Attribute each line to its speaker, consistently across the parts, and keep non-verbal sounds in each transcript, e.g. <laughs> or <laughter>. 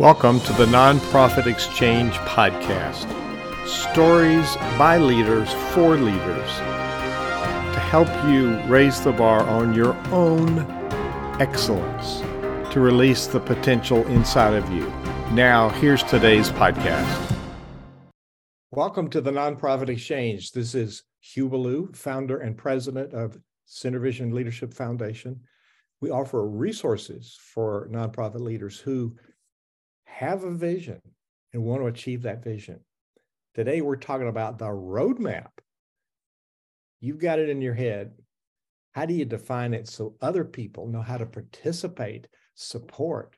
Speaker 1: Welcome to the Nonprofit Exchange Podcast. Stories by leaders for leaders to help you raise the bar on your own excellence, to release the potential inside of you. Now, here's today's podcast. Welcome to the Nonprofit Exchange. This is Hugh Ballou, founder and president of CenterVision Leadership Foundation. We offer resources for nonprofit leaders who have a vision and want to achieve that vision. Today, we're talking about the roadmap. You've got it in your head. How do you define it so other people know how to participate, support,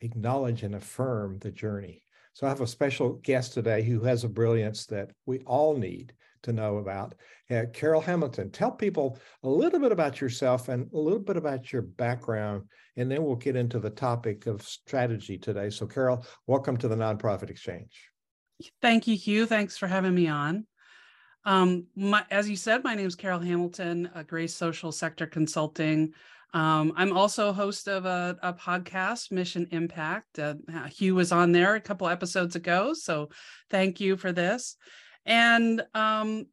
Speaker 1: acknowledge, and affirm the journey? So, I have a special guest today who has a brilliance that we all need to know about. Uh, Carol Hamilton, tell people a little bit about yourself and a little bit about your background, and then we'll get into the topic of strategy today. So, Carol, welcome to the Nonprofit Exchange.
Speaker 2: Thank you, Hugh. Thanks for having me on. Um, my, as you said, my name is Carol Hamilton, a Grace Social Sector Consulting. Um, I'm also host of a, a podcast, Mission Impact. Uh, Hugh was on there a couple episodes ago, so thank you for this. And um,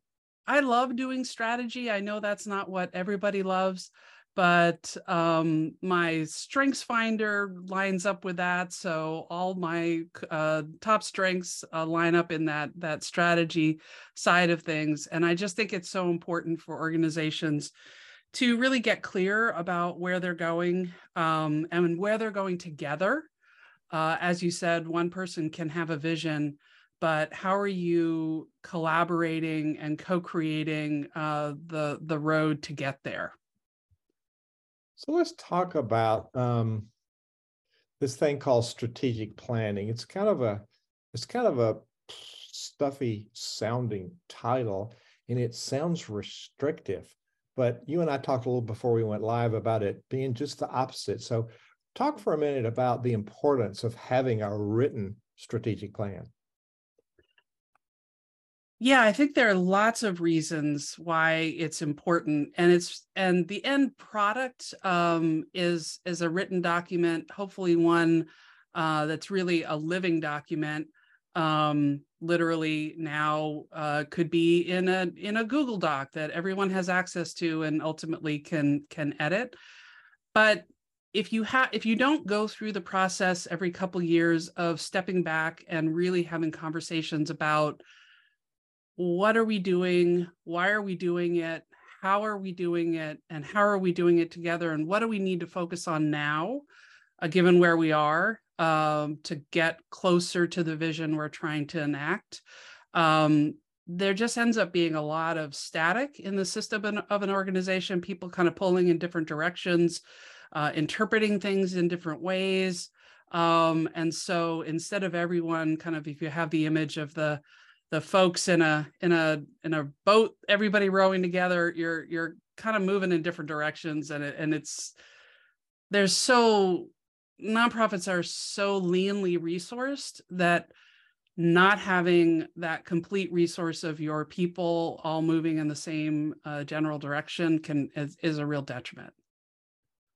Speaker 2: I love doing strategy. I know that's not what everybody loves, but um, my strengths finder lines up with that. So all my uh, top strengths uh, line up in that that strategy side of things. And I just think it's so important for organizations to really get clear about where they're going um, and where they're going together. Uh, as you said, one person can have a vision but how are you collaborating and co-creating uh, the the road to get there?
Speaker 1: So let's talk about um, this thing called strategic planning. It's kind of a it's kind of a stuffy sounding title, and it sounds restrictive. But you and I talked a little before we went live about it being just the opposite. So talk for a minute about the importance of having a written strategic plan.
Speaker 2: Yeah, I think there are lots of reasons why it's important, and it's and the end product um, is is a written document, hopefully one uh, that's really a living document. Um, literally now uh, could be in a in a Google Doc that everyone has access to and ultimately can can edit. But if you have if you don't go through the process every couple years of stepping back and really having conversations about what are we doing? Why are we doing it? How are we doing it? And how are we doing it together? And what do we need to focus on now, uh, given where we are, um, to get closer to the vision we're trying to enact? Um, there just ends up being a lot of static in the system of an organization, people kind of pulling in different directions, uh, interpreting things in different ways. Um, and so instead of everyone kind of, if you have the image of the the folks in a in a in a boat everybody rowing together you're you're kind of moving in different directions and it, and it's there's so nonprofits are so leanly resourced that not having that complete resource of your people all moving in the same uh, general direction can is, is a real detriment.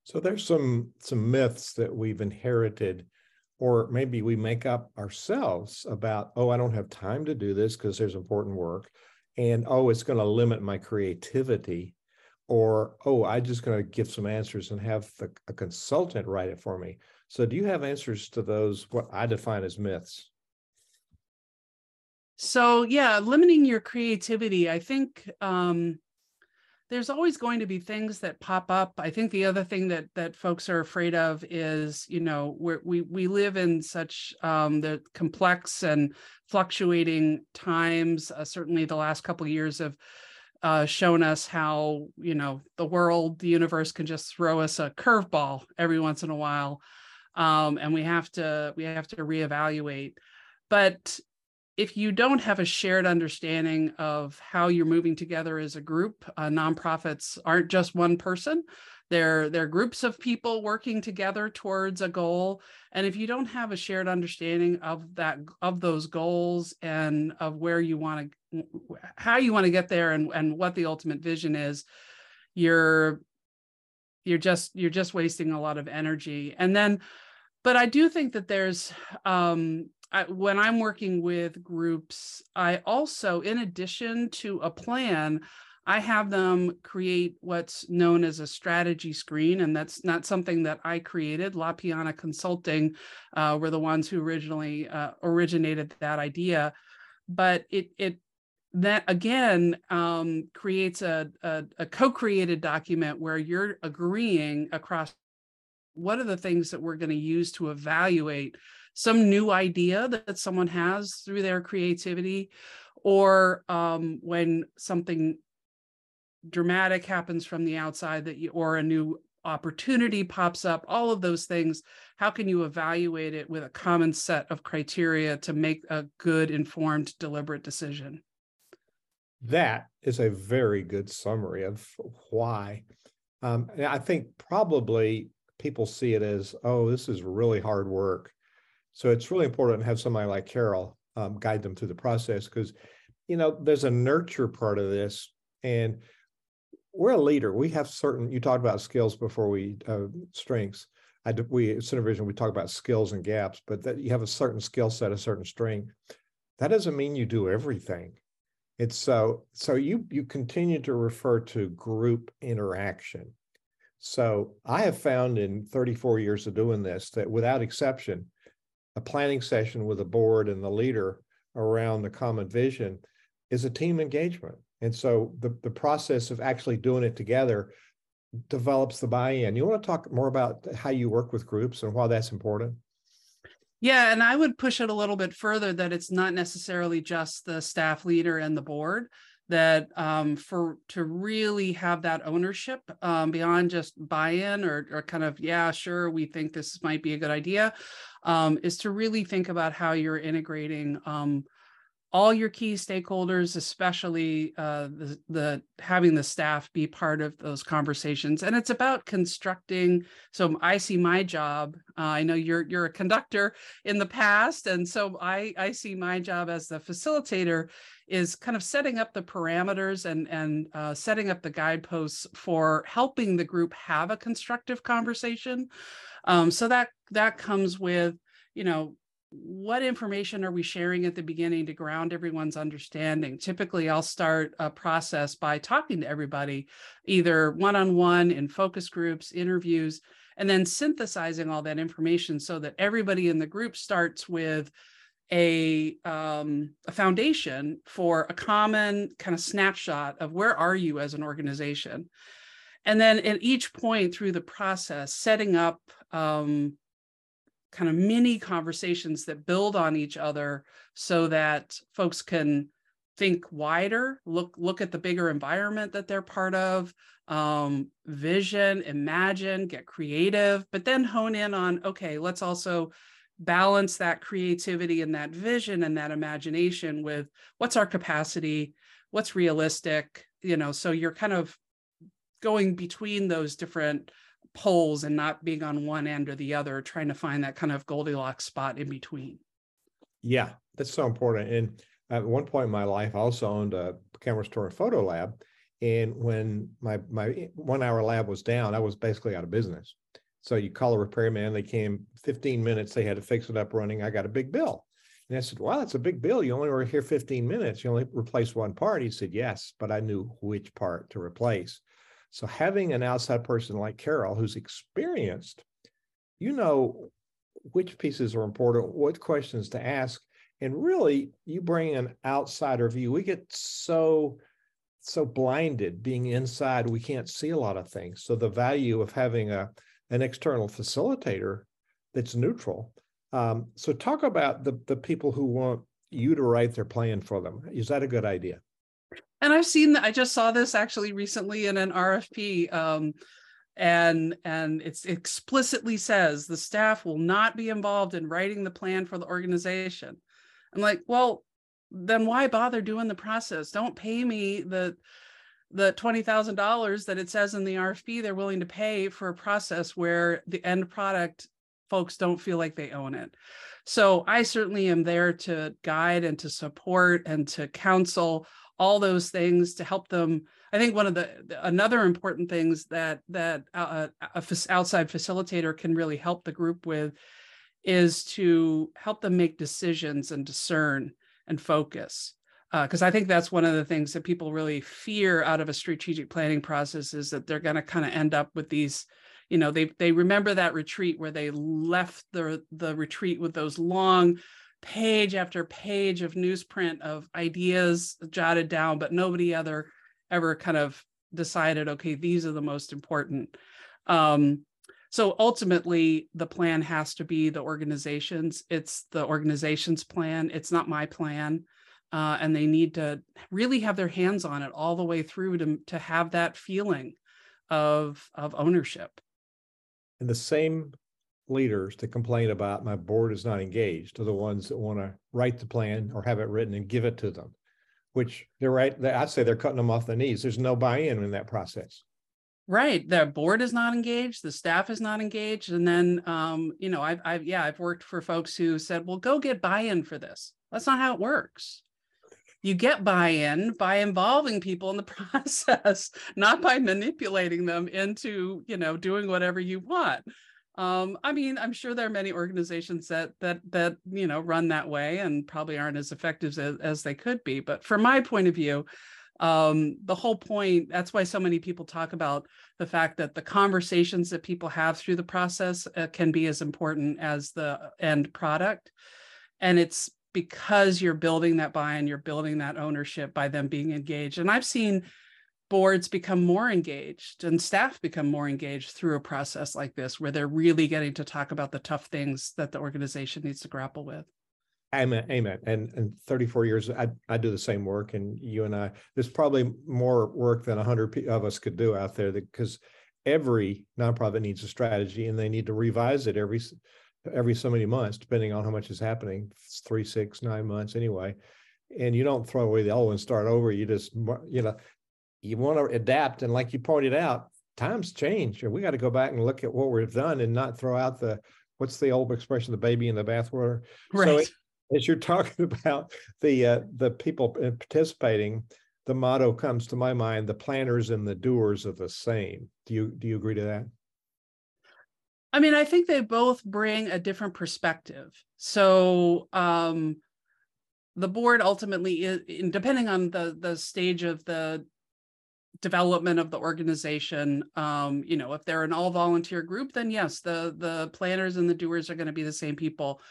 Speaker 1: So there's some some myths that we've inherited or maybe we make up ourselves about oh i don't have time to do this because there's important work and oh it's going to limit my creativity or oh i'm just going to give some answers and have the, a consultant write it for me. So do you have answers to those what i define as myths?
Speaker 2: So yeah limiting your creativity i think um there's always going to be things that pop up. I think the other thing that that folks are afraid of is, you know, we we live in such um, the complex and fluctuating times. Uh, certainly, the last couple of years have uh, shown us how you know the world, the universe can just throw us a curveball every once in a while, um, and we have to we have to reevaluate. But if you don't have a shared understanding of how you're moving together as a group, uh, nonprofits aren't just one person. They're, they're groups of people working together towards a goal. And if you don't have a shared understanding of that, of those goals and of where you want to, how you want to get there and, and what the ultimate vision is, you're, you're just, you're just wasting a lot of energy. And then but I do think that there's um, I, when I'm working with groups, I also, in addition to a plan, I have them create what's known as a strategy screen, and that's not something that I created. La Piana Consulting uh, were the ones who originally uh, originated that idea, but it it that again um, creates a, a, a co-created document where you're agreeing across what are the things that we're going to use to evaluate some new idea that someone has through their creativity or um, when something dramatic happens from the outside that you or a new opportunity pops up all of those things how can you evaluate it with a common set of criteria to make a good informed deliberate decision?
Speaker 1: That is a very good summary of why um, i think probably people see it as oh this is really hard work so it's really important to have somebody like carol um, guide them through the process because you know there's a nurture part of this and we're a leader. We have certain. You talked about skills before we uh, strengths. I we at Vision we talk about skills and gaps, but that you have a certain skill set, a certain strength. That doesn't mean you do everything. It's so so you you continue to refer to group interaction. So I have found in 34 years of doing this that without exception, planning session with the board and the leader around the common vision is a team engagement. And so the, the process of actually doing it together develops the buy-in. You want to talk more about how you work with groups and why that's important?
Speaker 2: Yeah, and I would push it a little bit further that it's not necessarily just the staff leader and the board that um, for to really have that ownership um, beyond just buy-in or, or kind of yeah sure we think this might be a good idea um, is to really think about how you're integrating um, all your key stakeholders, especially uh, the, the, having the staff be part of those conversations. And it's about constructing. So I see my job. Uh, I know you're you're a conductor in the past, and so I I see my job as the facilitator is kind of setting up the parameters and and uh, setting up the guideposts for helping the group have a constructive conversation. Um, so that that comes with you know what information are we sharing at the beginning to ground everyone's understanding? Typically, I'll start a process by talking to everybody, either one on one in focus groups, interviews, and then synthesizing all that information so that everybody in the group starts with a, um, a foundation for a common kind of snapshot of where are you as an organization. And then at each point through the process, setting up um, kind of mini conversations that build on each other so that folks can think wider look look at the bigger environment that they're part of um, vision imagine get creative but then hone in on okay let's also balance that creativity and that vision and that imagination with what's our capacity what's realistic you know so you're kind of going between those different poles and not being on one end or the other, trying to find that kind of Goldilocks spot in between.
Speaker 1: Yeah, that's so important. And at one point in my life, I also owned a camera store and photo lab. And when my my one hour lab was down, I was basically out of business. So you call a repairman, they came 15 minutes, they had to fix it up running. I got a big bill. And I said, Well, that's a big bill. You only were here 15 minutes. You only replaced one part. He said, Yes, but I knew which part to replace. So having an outside person like Carol who's experienced, you know which pieces are important, what questions to ask, and really you bring an outsider view. We get so so blinded being inside, we can't see a lot of things. So the value of having a an external facilitator that's neutral. Um, so talk about the the people who want you to write their plan for them. Is that a good idea?
Speaker 2: And I've seen I just saw this actually recently in an RFP. Um, and and it explicitly says the staff will not be involved in writing the plan for the organization. I'm like, well, then why bother doing the process? Don't pay me the the twenty thousand dollars that it says in the RFP they're willing to pay for a process where the end product folks don't feel like they own it. So I certainly am there to guide and to support and to counsel all those things to help them. I think one of the another important things that that uh, a outside facilitator can really help the group with is to help them make decisions and discern and focus because uh, I think that's one of the things that people really fear out of a strategic planning process is that they're going to kind of end up with these, you know, they they remember that retreat where they left the the retreat with those long page after page of newsprint of ideas jotted down, but nobody other ever kind of decided, okay, these are the most important. Um, so ultimately, the plan has to be the organization's. It's the organization's plan. It's not my plan uh, and they need to really have their hands on it all the way through to, to have that feeling of of ownership
Speaker 1: and the same leaders to complain about my board is not engaged are the ones that want to write the plan or have it written and give it to them which they're right i'd say they're cutting them off the knees. There's no buy-in in that process.
Speaker 2: Right the board is not engaged the staff is not engaged and then um, you know I've, I've yeah i've worked for folks who said well go get buy-in for this. That's not how it works. You get buy-in by involving people in the <laughs> process not by manipulating them into you know doing whatever you want um, i mean i'm sure there are many organizations that that that you know run that way and probably aren't as effective as, as they could be but from my point of view um, the whole point that's why so many people talk about the fact that the conversations that people have through the process uh, can be as important as the end product and it's because you're building that buy-in, you're building that ownership by them being engaged. And I've seen boards become more engaged and staff become more engaged through a process like this, where they're really getting to talk about the tough things that the organization needs to grapple with.
Speaker 1: Amen. Amen. And and 34 years, I, I do the same work, and you and I. There's probably more work than 100 of us could do out there because every nonprofit needs a strategy, and they need to revise it every every so many months, depending on how much is happening, three, six, nine months anyway. And you don't throw away the old and start over. You just, you know, you want to adapt. And like you pointed out, times change. We got to go back and look at what we've done and not throw out the, what's the old expression, the baby in the bathwater.
Speaker 2: Right. So <laughs>
Speaker 1: as you're talking about the uh, the people participating, the motto comes to my mind: the planners and the doers are the same. Do you do you agree to that?
Speaker 2: I mean, I think they both bring a different perspective. So um, the board ultimately, is, depending on the the stage of the development of the organization, um, you know, if they're an all volunteer group, then yes, the the planners and the doers are going to be the same people.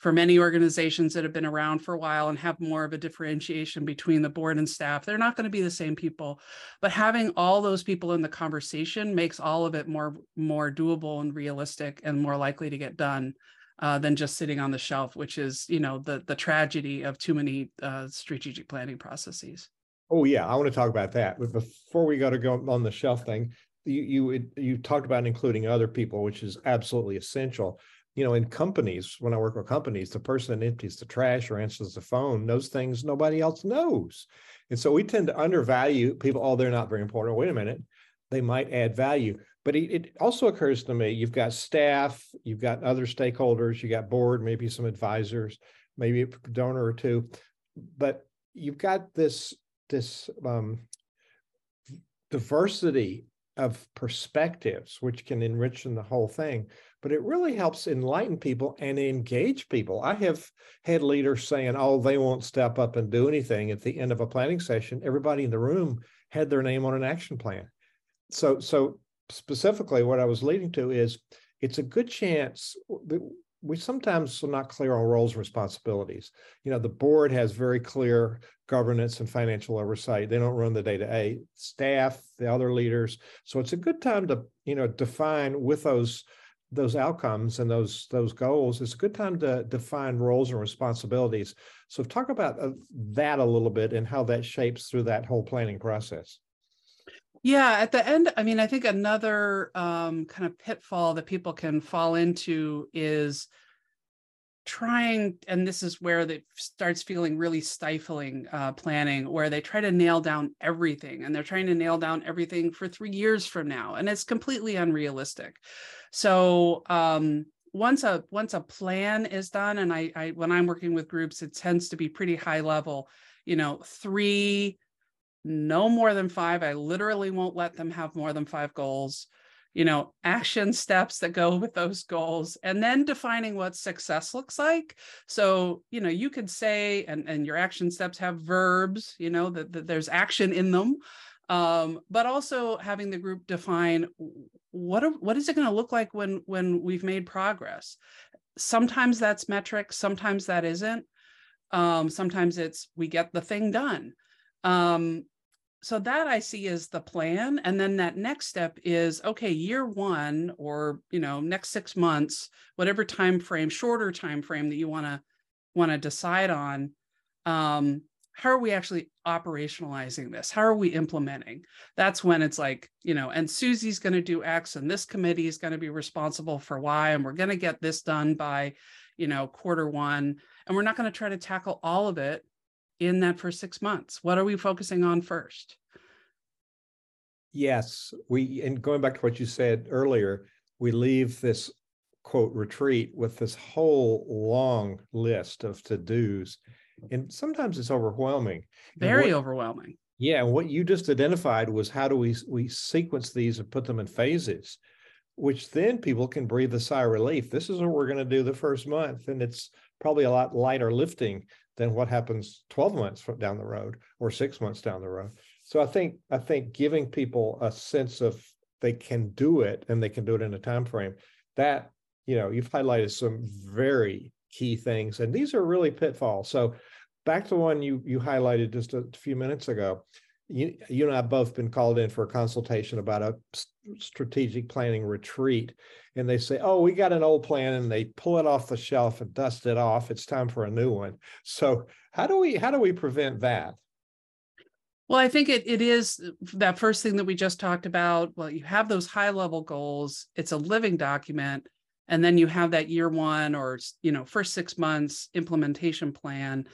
Speaker 2: For many organizations that have been around for a while and have more of a differentiation between the board and staff they're not going to be the same people. But having all those people in the conversation makes all of it more more doable and realistic and more likely to get done uh, than just sitting on the shelf which is you know the the tragedy of too many uh, strategic planning processes
Speaker 1: oh yeah i want to talk about that but before we go to go on the shelf thing you you you talked about including other people which is absolutely essential you know, in companies, when I work with companies, the person that empties the trash or answers the phone knows things nobody else knows. And so we tend to undervalue people. Oh, they're not very important. Wait a minute. They might add value. But it, it also occurs to me you've got staff, you've got other stakeholders, you got board, maybe some advisors, maybe a donor or two. But you've got this, this um, diversity of perspectives, which can enrich the whole thing but it really helps enlighten people and engage people. I have had leaders saying, oh, they won't step up and do anything at the end of a planning session. Everybody in the room had their name on an action plan. So, so specifically, what I was leading to is it's a good chance we sometimes are not clear on roles and responsibilities. You know, the board has very clear governance and financial oversight. They don't run the day to day. Staff, the other leaders. So it's a good time to, you know, define with those those outcomes and those those goals, it's a good time to define roles and responsibilities. So talk about uh, that a little bit and how that shapes through that whole planning process.
Speaker 2: Yeah, at the end, I mean, I think another um, kind of pitfall that people can fall into is trying, and this is where it starts feeling really stifling uh, planning, where they try to nail down everything and they're trying to nail down everything for three years from now. And it's completely unrealistic. So um, once a once a plan is done, and I, I when I'm working with groups, it tends to be pretty high level. You know, three, no more than five. I literally won't let them have more than five goals. You know action steps that go <laughs> with those goals and then defining what success looks like. So you know you could say and and your action steps have verbs you know that, that there's action in them. Um, but also having the group define what are, what is it going to look like when when we've made progress? Sometimes that's metrics sometimes that isn't. Um, sometimes it's we get the thing done. Um, so that i see is the plan and then that next step is okay year one or you know next six months whatever time frame shorter time frame that you want to want to decide on um, how are we actually operationalizing this? How are we implementing? That's when it's like you know and susie's going to do x and this committee is going to be responsible for y and we're going to get this done by you know quarter one and we're not going to try to tackle all of it in that first six months? What are we focusing on first?
Speaker 1: Yes, we and going back to what you said earlier, we leave this quote retreat with this whole long list of to-dos. And sometimes it's overwhelming.
Speaker 2: Very what, overwhelming.
Speaker 1: Yeah. And what you just identified was how do we we sequence these and put them in phases, which then people can breathe a sigh of relief. This is what we're going to do the first month. And it's probably a lot lighter lifting than what happens 12 months down the road or six months down the road. So I think I think giving people a sense of they can do it and they can do it in a time frame that you know you've highlighted some very key things and these are really pitfalls. So back to one you you highlighted just a few minutes ago. You, you and I have both been called in for a consultation about a strategic planning retreat and they say, "Oh, we got an old plan," and they pull it off the shelf and dust it off. It's time for a new one. So how do we how do we prevent that?
Speaker 2: Well, I think it it is that first thing that we just talked about. Well, you have those high level goals. It's a living document, and then you have that year one or you know first six months implementation plan.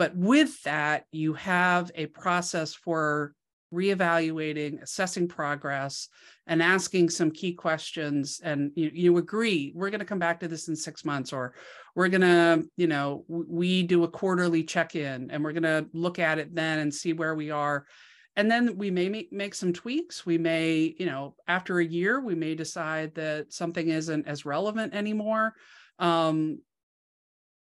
Speaker 2: But with that, you have a process for reevaluating, assessing progress, and asking some key questions. And you, you agree, we're going to come back to this in six months, or we're going to, you know, we do a quarterly check in and we're going to look at it then and see where we are. And then we may make, some tweaks. We may, you know, after a year, we may decide that something isn't as relevant anymore. Um,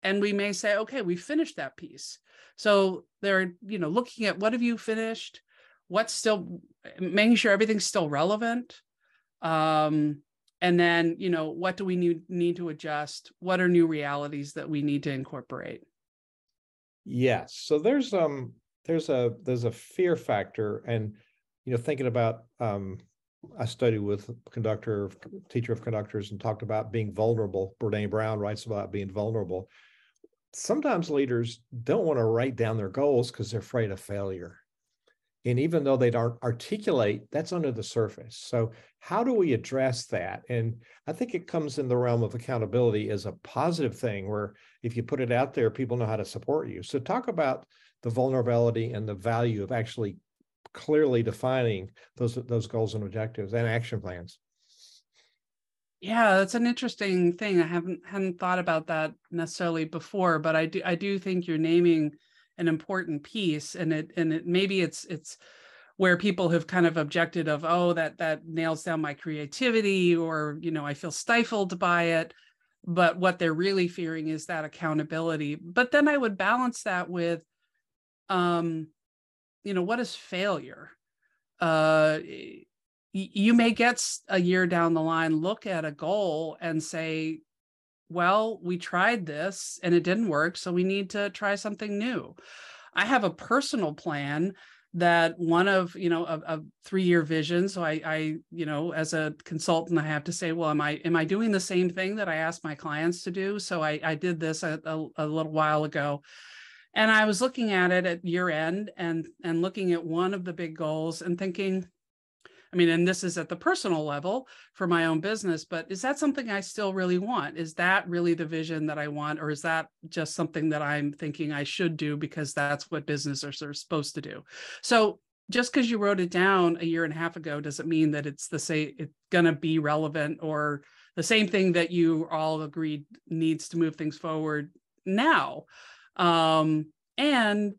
Speaker 2: and we may say, okay, we finished that piece. So they're, you know, looking at what have you finished? what's still making sure everything's still relevant? Um, and then you know what do we need need to adjust? What are new realities that we need to incorporate?
Speaker 1: Yes so there's um there's a there's a fear factor and you know thinking about um i studied with conductor teacher of conductors and talked about being vulnerable. Brene Brown writes about being vulnerable sometimes leaders don't want to write down their goals because they're afraid of failure and even though they don't articulate, that's under the surface. So, how do we address that? And I think it comes in the realm of accountability as a positive thing, where if you put it out there, people know how to support you. So, talk about the vulnerability and the value of actually clearly defining those those goals and objectives and action plans.
Speaker 2: Yeah, that's an interesting thing. I haven't hadn't thought about that necessarily before, but I do I do think you're naming an important piece and it and it maybe it's it's where people have kind of objected of oh that that nails down my creativity or you know i feel stifled by it but what they're really fearing is that accountability but then i would balance that with um you know what is failure uh you may get a year down the line look at a goal and say well, we tried this and it didn't work, so we need to try something new. I have a personal plan that one of you know a, a three-year vision so I, I you know as a consultant i have to say well am i am i doing the same thing that i ask my clients to do so i, I did this a, a, a little while ago and i was looking at it at year end and and looking at one of the big goals and thinking I mean, and this is at the personal level for my own business, but is that something I still really want? Is that really the vision that I want? Or is that just something that I'm thinking I should do because that's what businesses are supposed to do? So just because you wrote it down a year and a half ago doesn't mean that it's the same, it's going to be relevant or the same thing that you all agreed needs to move things forward now. Um, and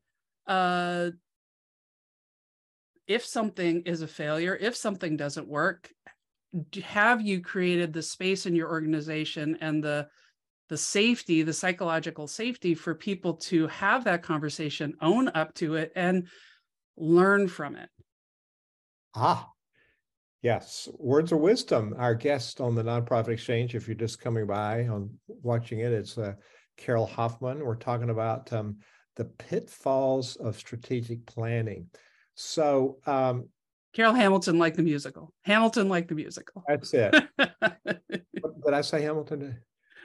Speaker 2: uh, if something is a failure, if something doesn't work, have you created the space in your organization and the the safety the psychological safety for people to have that conversation own up to it and learn from it?
Speaker 1: Ah yes. Words of wisdom. Our guest on the nonprofit exchange if you're just coming by on watching it it's uh, carol hoffman. We're talking about um, the pitfalls of strategic planning so um,
Speaker 2: Carol Hamilton liked the musical. Hamilton liked the musical.
Speaker 1: That's it. <laughs> Did I say Hamilton?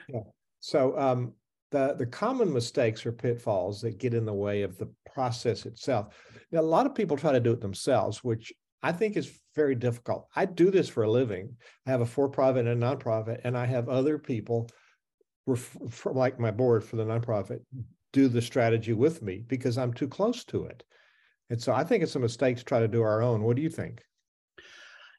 Speaker 1: Yeah. So um, the the common mistakes or pitfalls that get in the way of the process itself. Now, a lot of people try to do it themselves, which I think is very difficult. I do this for a living. I have a for-profit and a nonprofit, and I have other people, from like my board for the nonprofit, do the strategy with me because I'm too close to it. And so I think it's a mistake to try to do our own. What do you think?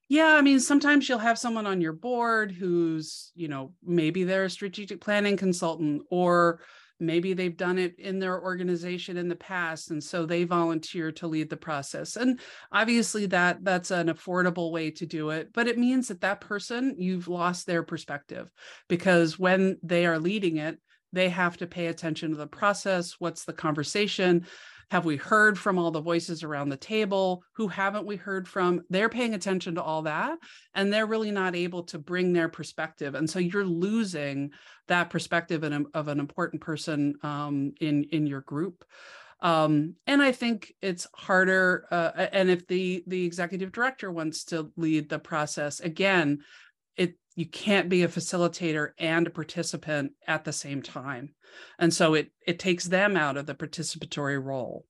Speaker 2: Yeah, I mean, sometimes you'll have someone on your board who's, you know, maybe they're a strategic planning consultant or maybe they've done it in their organization in the past and so they volunteer to lead the process and obviously that that's an affordable way to do it but it means that that person you've lost their perspective because when they are leading it they have to pay attention to the process what's the conversation have we heard from all the voices around the table? Who haven't we heard from? They're paying attention to all that and they're really not able to bring their perspective. And so you're losing that perspective of an important person um, in, in your group. Um, and I think it's harder. Uh, and if the the executive director wants to lead the process, again, you can't be a facilitator and a participant at the same time. And so it it takes them out of the participatory role.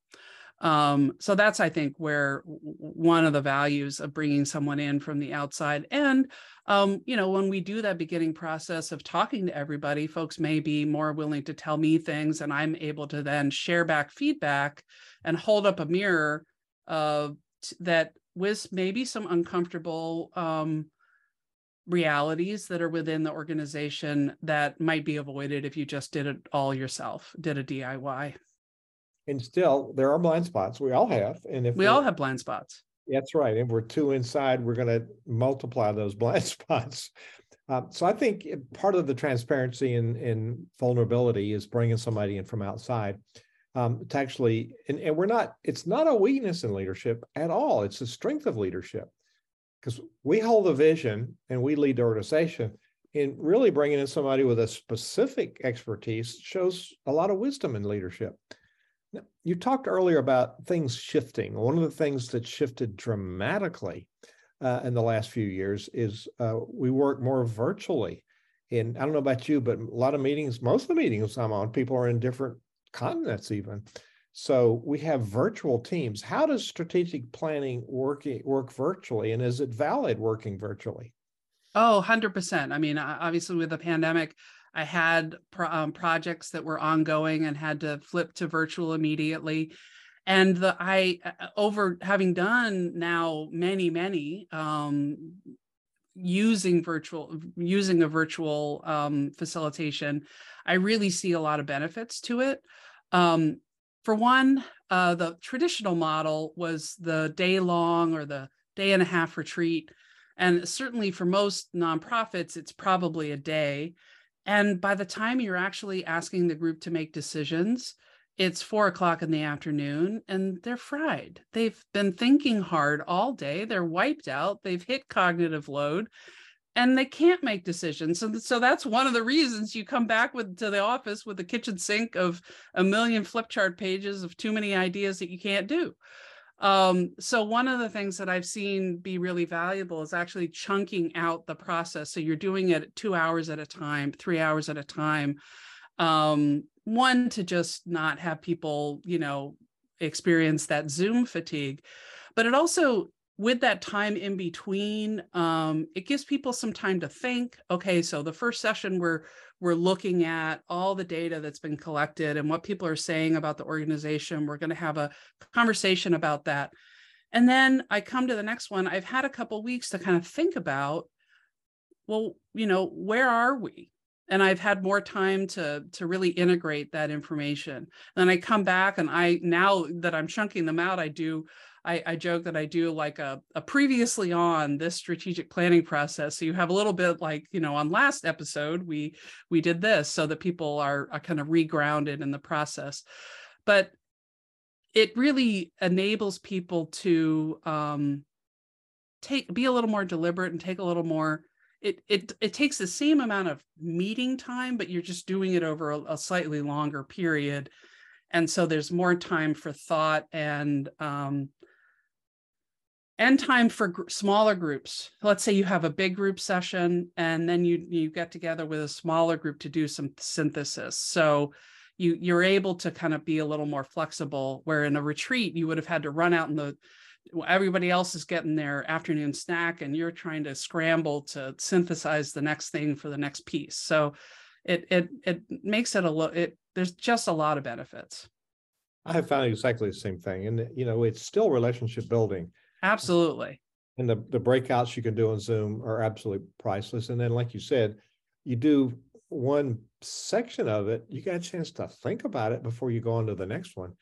Speaker 2: Um, so that's i think where one of the values of bringing someone in from the outside and um, you know when we do that beginning process of talking to everybody folks may be more willing to tell me things and i'm able to then share back feedback and hold up a mirror uh, that with maybe some uncomfortable um, realities that are within the organization that might be avoided if you just did it all yourself, did a DIY.
Speaker 1: And still, there are blind spots. We all have. And if
Speaker 2: we all have blind spots.
Speaker 1: That's right. If we're two inside, we're going to multiply those blind <laughs> spots. Um, so I think part of the transparency and, and, vulnerability is bringing somebody in from outside um, to actually, and, and we're not, it's not a weakness in leadership at all. It's a strength of leadership because we hold the vision and we lead the organization and really bringing in somebody with a specific expertise shows a lot of wisdom in leadership. Now, you talked earlier about things shifting. One of the things that shifted dramatically uh, in the last few years is uh, we work more virtually. And i don't know about you but a lot of meetings most of the meetings i'm on people are in different continents even so we have virtual teams. How does strategic planning work, work virtually and is it valid working virtually?
Speaker 2: Oh, 100%. I mean, obviously with the pandemic, I had pro- um, projects that were ongoing and had to flip to virtual immediately. And the I over having done now many many um, using virtual using a virtual um, facilitation, I really see a lot of benefits to it. Um, for one, uh, the traditional model was the day long or the day and a half retreat. And certainly for most nonprofits, it's probably a day. And by the time you're actually asking the group to make decisions, it's four o'clock in the afternoon and they're fried. They've been thinking hard all day. They're wiped out. They've hit cognitive load and they can't make decisions. So, so that's one of the reasons you come back with to the office with a kitchen sink of a million flip chart pages of too many ideas that you can't do. Um, so one of the things that I've seen be really valuable is actually chunking out the process. So you're doing it two hours at a time, three hours at a time. Um, one to just not have people, you know, experience that Zoom fatigue, but it also with that time in between um, it gives people some time to think okay so the first session we're we're looking at all the data that's been collected and what people are saying about the organization we're going to have a conversation about that. And then i come to the next one i've had a couple weeks to kind of think about well you know where are we? And i've had more time to to really integrate that information. Then i come back and i now that i'm chunking them out i do I, I joke that I do like a, a previously on this strategic planning process. So you have a little bit like, you know, on last episode, we we did this so that people are, are kind of regrounded in the process. But it really enables people to um, take be a little more deliberate and take a little more it it it takes the same amount of meeting time but you're just doing it over a, a slightly longer period and so there's more time for thought and um, and time for gr- smaller groups. Let's say you have a big group session and then you you get together with a smaller group to do some synthesis. So you you're able to kind of be a little more flexible where in a retreat you would have had to run out in the everybody else is getting their afternoon snack and you're trying to scramble to synthesize the next thing for the next piece. So it it it makes it a lot it there's just a lot of benefits.
Speaker 1: I have found exactly the same thing and you know it's still relationship building
Speaker 2: absolutely.
Speaker 1: And the the breakouts you can do on zoom are absolutely priceless. And then like you said you do one section of it you got a chance to think about it before you go on to the next one.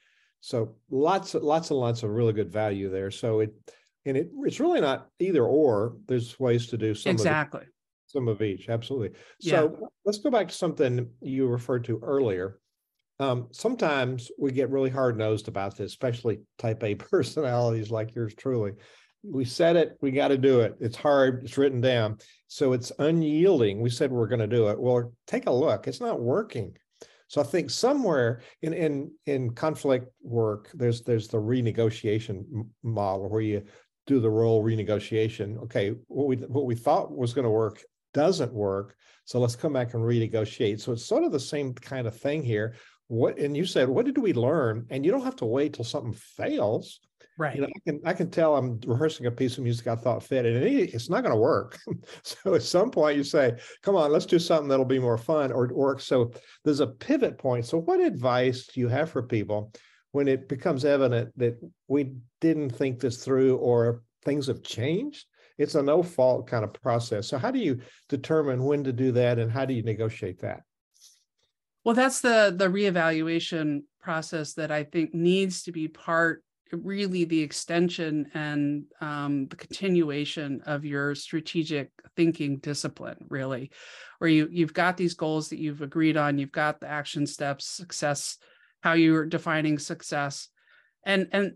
Speaker 1: So lots of lots and lots of really good value there. So it and it it's really not either or. There's ways to do some
Speaker 2: exactly.
Speaker 1: of some of each. Absolutely. So yeah. let's go back to something you referred to earlier um, sometimes we get really hard nosed about this especially type a <laughs> personalities like yours truly. We said it we got to do it. It's hard it's written down. So it's unyielding. We said we're going to do it. Well take a look. It's not working. So i think somewhere in in in conflict work there's there's the renegotiation model where you do the role renegotiation. Okay what we what we thought was going to work doesn't work. So let's come back and renegotiate. So it's sort of the same kind of thing here what and you said what did we learn and you don't have to wait till something fails
Speaker 2: Right.
Speaker 1: You know, I can I can tell I'm rehearsing a piece of music I thought fit, and it, it's not going to work. <laughs> so at some point you say, "Come on, let's do something that'll be more fun," or or so there's a pivot point. So what advice do you have for people when it becomes evident that we didn't think this through or things have changed? It's a no fault kind of process. So how do you determine when to do that, and how do you negotiate that?
Speaker 2: Well, that's the the reevaluation process that I think needs to be part really the extension and um, the continuation of your strategic thinking discipline really where you you've got these goals that you've agreed on you've got the action steps success how you're defining success and and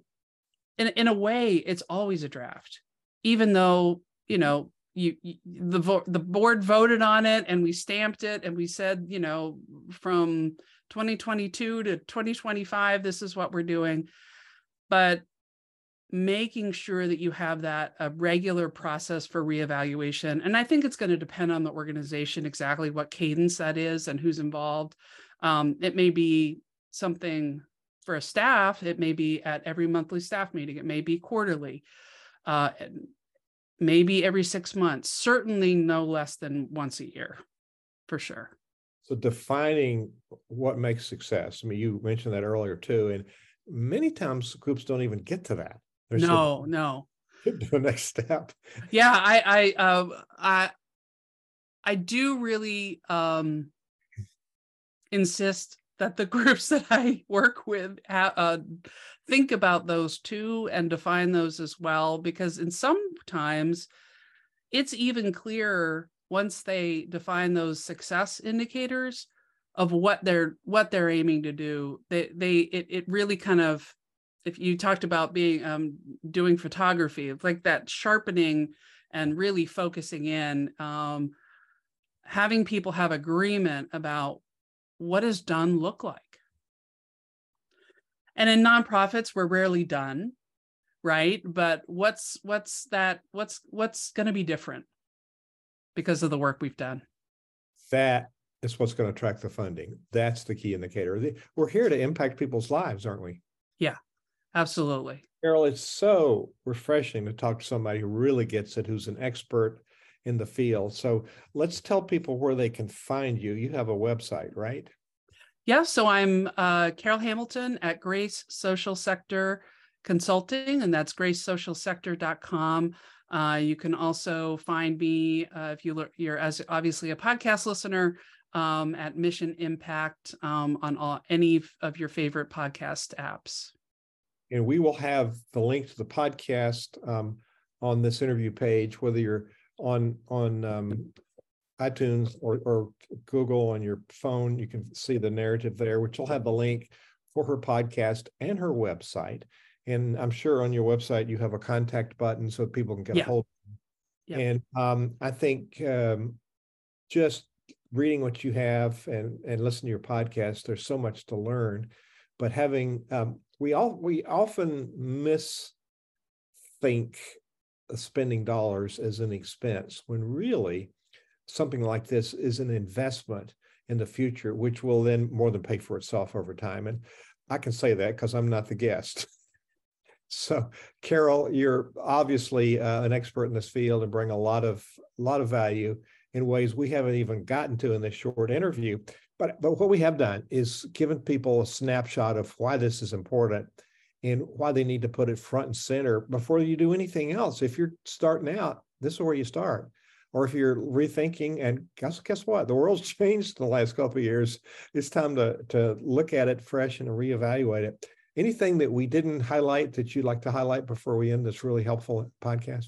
Speaker 2: in, in a way it's always a draft even though you know you, you the vo- the board voted on it and we stamped it and we said you know from 2022 to 2025 this is what we're doing. But making sure that you have that a regular process for reevaluation and i think it's going to depend on the organization exactly what cadence that is and who's involved. Um, it may be something for a staff it may be at every monthly staff meeting it may be quarterly. Uh, maybe every six months certainly no less than once a year for sure
Speaker 1: so defining what makes success i mean you mentioned that earlier too and many times groups don't even get to that.
Speaker 2: No, no. <laughs>
Speaker 1: The next step.
Speaker 2: Yeah, I, I, uh, I, I do really um, insist that the <laughs> groups that I work with uh, think about those too and define those as well, because in sometimes it's even clearer once they define those success indicators of what they're what they're aiming to do. They they it, it really kind of if you talked about being um, doing photography it's like that sharpening and really focusing in um, having people have agreement about what does done look like and in nonprofits we're rarely done right but what's what's that what's what's going to be different because of the work we've done
Speaker 1: that is what's going to attract the funding. That's the key indicator. We're here to impact people's lives, aren't we?
Speaker 2: Yeah, absolutely.
Speaker 1: Carol, it's so refreshing to talk to somebody who really gets it, who's an expert in the field. So let's tell people where they can find you. You have a website, right?
Speaker 2: Yeah, so I'm uh, Carol Hamilton at Grace Social Sector Consulting, and that's gracesocialsector.com. Uh, you can also find me uh, if you look, you're as obviously a podcast listener um, at Mission Impact um, on all, any of your favorite podcast apps.
Speaker 1: And we will have the link to the podcast um, on this interview page, whether you're on on um, iTunes or, or Google on your phone. You can see the narrative there, which will have the link for her podcast and her website. And I'm sure on your website you have a contact button so people can get
Speaker 2: Yeah.
Speaker 1: a hold.
Speaker 2: Yep.
Speaker 1: And um, I think um, just reading what you have and and listen to your podcast, there's so much to learn. But having um, we all we often miss think spending dollars as an expense when really something like this is an investment in the future, which will then more than pay for itself over time. And I can say that because I'm not the guest. <laughs> So, Carol, you're obviously uh, an expert in this field and bring a lot of lot of value in ways we haven't even gotten to in this short interview. But but what we have done is given people a snapshot of why this is important and why they need to put it front and center before you do anything else. If you're starting out, this is where you start. Or if you're rethinking, and guess guess what? The world's <laughs> changed in the last couple of years. It's time to to look at it fresh and reevaluate it. Anything that we didn't highlight that you'd like to highlight before we end this really helpful podcast?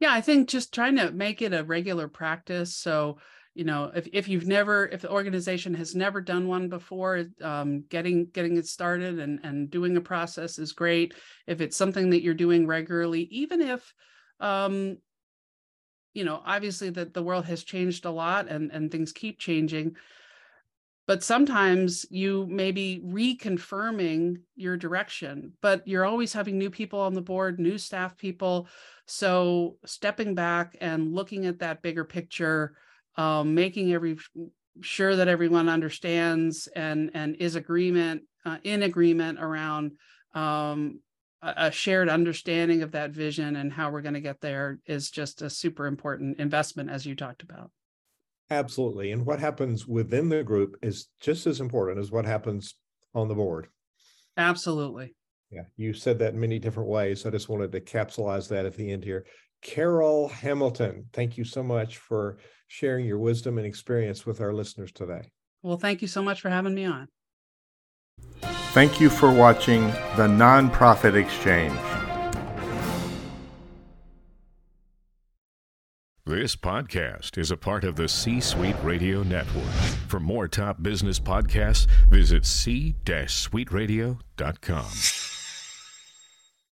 Speaker 2: Yeah, I think just trying to make it a regular practice. So, you know, if, if you've never, if the organization has never done one before, um, getting getting it started and and doing a process is great. If it's something that you're doing regularly, even if, um, you know, obviously that the world has changed a lot and and things keep changing. But sometimes you may be reconfirming your direction, but you're always having new people on the board, new staff people. So stepping back and looking at that bigger picture, um, making every sure that everyone understands and and is agreement uh, in agreement around um, a, a shared understanding of that vision and how we're going to get there is just a super important investment, as you talked about.
Speaker 1: Absolutely. And what happens within the group is just as important as what happens on the board.
Speaker 2: Absolutely.
Speaker 1: Yeah, you said that in many different ways. I just wanted to capsulize that at the end here. Carol Hamilton, thank you so much for sharing your wisdom and experience with our listeners today.
Speaker 2: Well, thank you so much for having me on.
Speaker 1: Thank you for watching the Nonprofit Exchange.
Speaker 3: This podcast is a part of the C Suite Radio Network. For more top business podcasts, visit c-suiteradio.com.